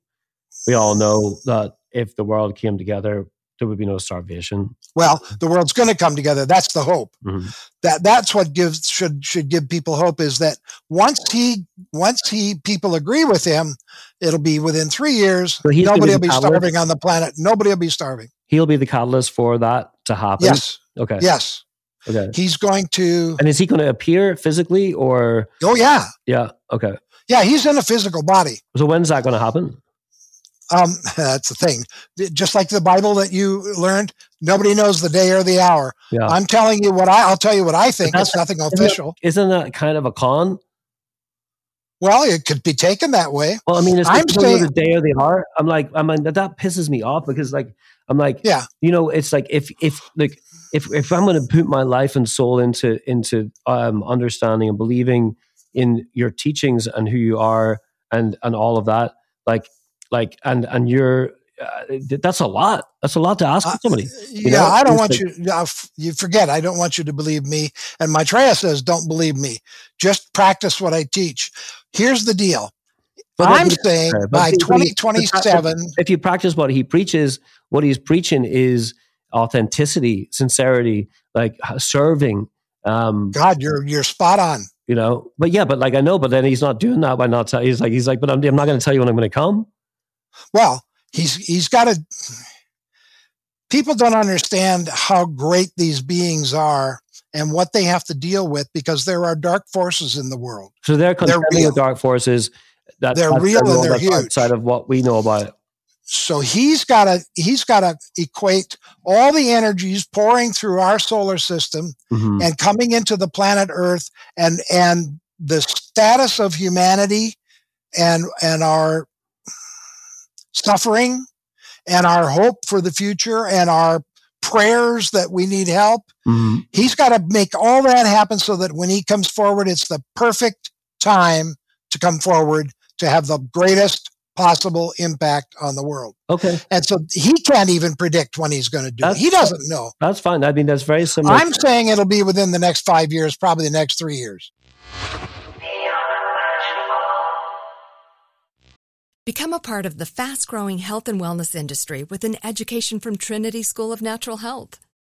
we all know that if the world came together, there would be no starvation. Well, the world's going to come together. That's the hope. Mhm. That that's what gives should should give people hope is that once he once he people agree with him, it'll be within three years. So nobody will be starving on the planet. Nobody will be starving. He'll be the catalyst for that to happen. Yes, Okay. yes. Okay. He's going to. And is he going to appear physically or? Oh yeah, Yeah. Okay. yeah. He's in a physical body. So when's that going to happen? Um, (laughs) that's the thing. Just like the Bible that you learned, nobody knows the day or the hour. Yeah. I'm telling you what I. I'll tell you what I think. that's- It's nothing Isn't official. isn't that kind of a con? Well, it could be taken that way. Well, I mean, it's I'm like saying- the day or the hour. I'm like, I mean, that, that pisses me off because, like, I'm like, Yeah. you know, it's like if if like if if I'm going to put my life and soul into into um, understanding and believing in your teachings and who you are and and all of that like like and and you're uh, that's a lot. That's a lot to ask uh, somebody. yeah, know? I don't want like, you. Uh, you forget. I don't want you to believe me. And Maitreya says, "Don't believe me. Just practice what I teach." Here's the deal. But I'm saying by 2027, if you practice what he preaches, what he's preaching is authenticity, sincerity, like serving. Um, God, you're you're spot on. You know, but yeah, but like I know, but then he's not doing that by not. T- he's like he's like, but I'm, I'm not going to tell you when I'm going to come. Well, he's he's got to. People don't understand how great these beings are and what they have to deal with because there are dark forces in the world. So they're contending they're with dark forces. That, they're real and they're huge. Outside of what we know about it. So he's got to he's got to equate all the energies pouring through our solar system mm-hmm. and coming into the planet Earth and and the status of humanity and and our suffering and our hope for the future and our prayers that we need help. Mm-hmm. He's got to make all that happen so that when he comes forward, it's the perfect time to come forward to have the greatest possible impact on the world. Okay. And so he can't even predict when he's going to do that's, it. He doesn't know. That's fine. I mean, that's very similar. I'm saying it'll be within the next five years, probably the next three years. Become a part of the fast growing health and wellness industry with an education from Trinity School of Natural Health.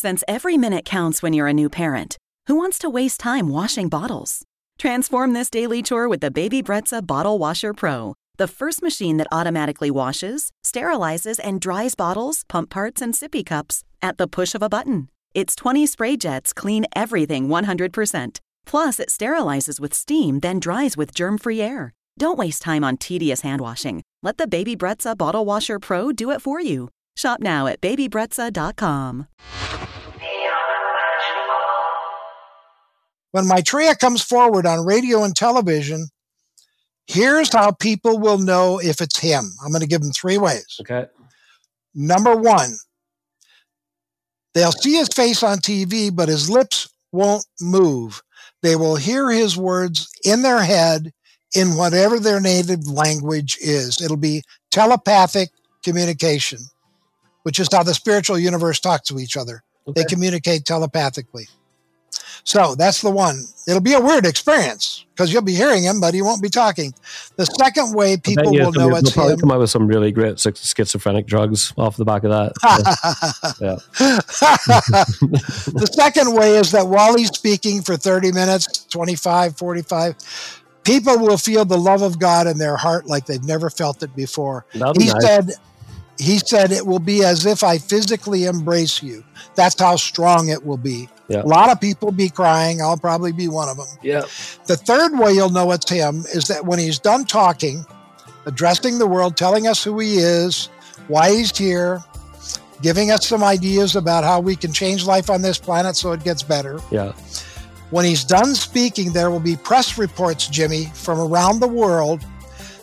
Since every minute counts when you're a new parent, who wants to waste time washing bottles? Transform this daily chore with the Baby Brezza Bottle Washer Pro, the first machine that automatically washes, sterilizes, and dries bottles, pump parts, and sippy cups at the push of a button. Its 20 spray jets clean everything 100%. Plus, it sterilizes with steam, then dries with germ free air. Don't waste time on tedious hand washing. Let the Baby Brezza Bottle Washer Pro do it for you. Shop now at babybrezza.com. When Maitreya comes forward on radio and television, here's how people will know if it's him. I'm going to give them three ways. Okay. Number one, They'll see his face on TV, but his lips won't move. They will hear his words in their head in whatever their native language is. It'll be telepathic communication, which is how the spiritual universe talks to each other. Okay. They communicate telepathically. So that's the one. It'll be a weird experience because you'll be hearing him, but he won't be talking. The second way people will know it's probably him. come out with some really great schizophrenic drugs off the back of that. (laughs) the second way is that while he's speaking for 30 minutes, 25, 45, people will feel the love of God in their heart like they've never felt it before. he nice. said he said it will be as if I physically embrace you. That's how strong it will be. Yeah. A lot of people be crying. I'll probably be one of them. Yeah. The third way you'll know it's him is that when he's done talking, addressing the world, telling us who he is, why he's here, giving us some ideas about how we can change life on this planet so it gets better. Yeah. When he's done speaking, there will be press reports, Jimmy, from around the world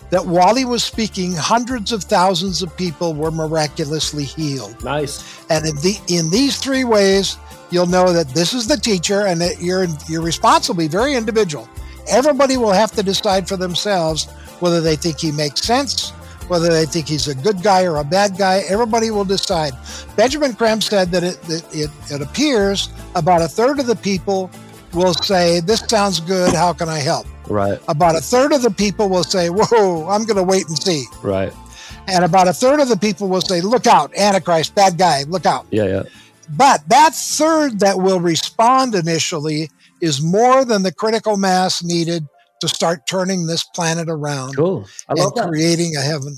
that while he was speaking, hundreds of thousands of people were miraculously healed. Nice. And in, the, in these three ways, you'll know that this is the teacher and that you're, you're responsible, very individual. Everybody will have to decide for themselves whether they think he makes sense, whether they think he's a good guy or a bad guy. Everybody will decide. Benjamin Creme said that it, that it, it appears about a third of the people will say, This sounds good. How can I help? Right. About a third of the people will say, Whoa, I'm going to wait and see. Right. And about a third of the people will say, Look out, Antichrist, bad guy, look out. Yeah, yeah. But that third that will respond initially is more than the critical mass needed to start turning this planet around. Cool. I love and that. creating a heaven.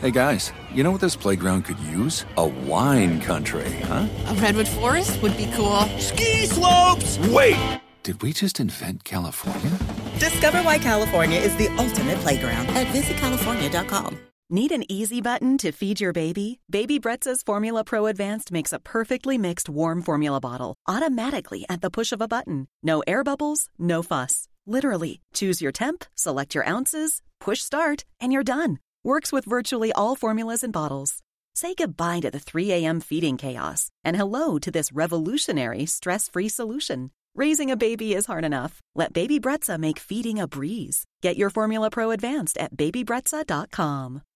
Hey guys, you know what this playground could use? A wine country, huh? A redwood forest would be cool. Ski slopes! Wait! Did we just invent California? Discover why California is the ultimate playground at visitcalifornia.com. Need an easy button to feed your baby? Baby Brezza's Formula Pro Advanced makes a perfectly mixed warm formula bottle automatically at the push of a button. No air bubbles, no fuss. Literally, choose your temp, select your ounces, push start, and you're done. Works with virtually all formulas and bottles. Say goodbye to the 3 a.m. feeding chaos and hello to this revolutionary stress free solution. Raising a baby is hard enough. Let Baby Brezza make feeding a breeze. Get your Formula Pro Advanced at babybrezza.com.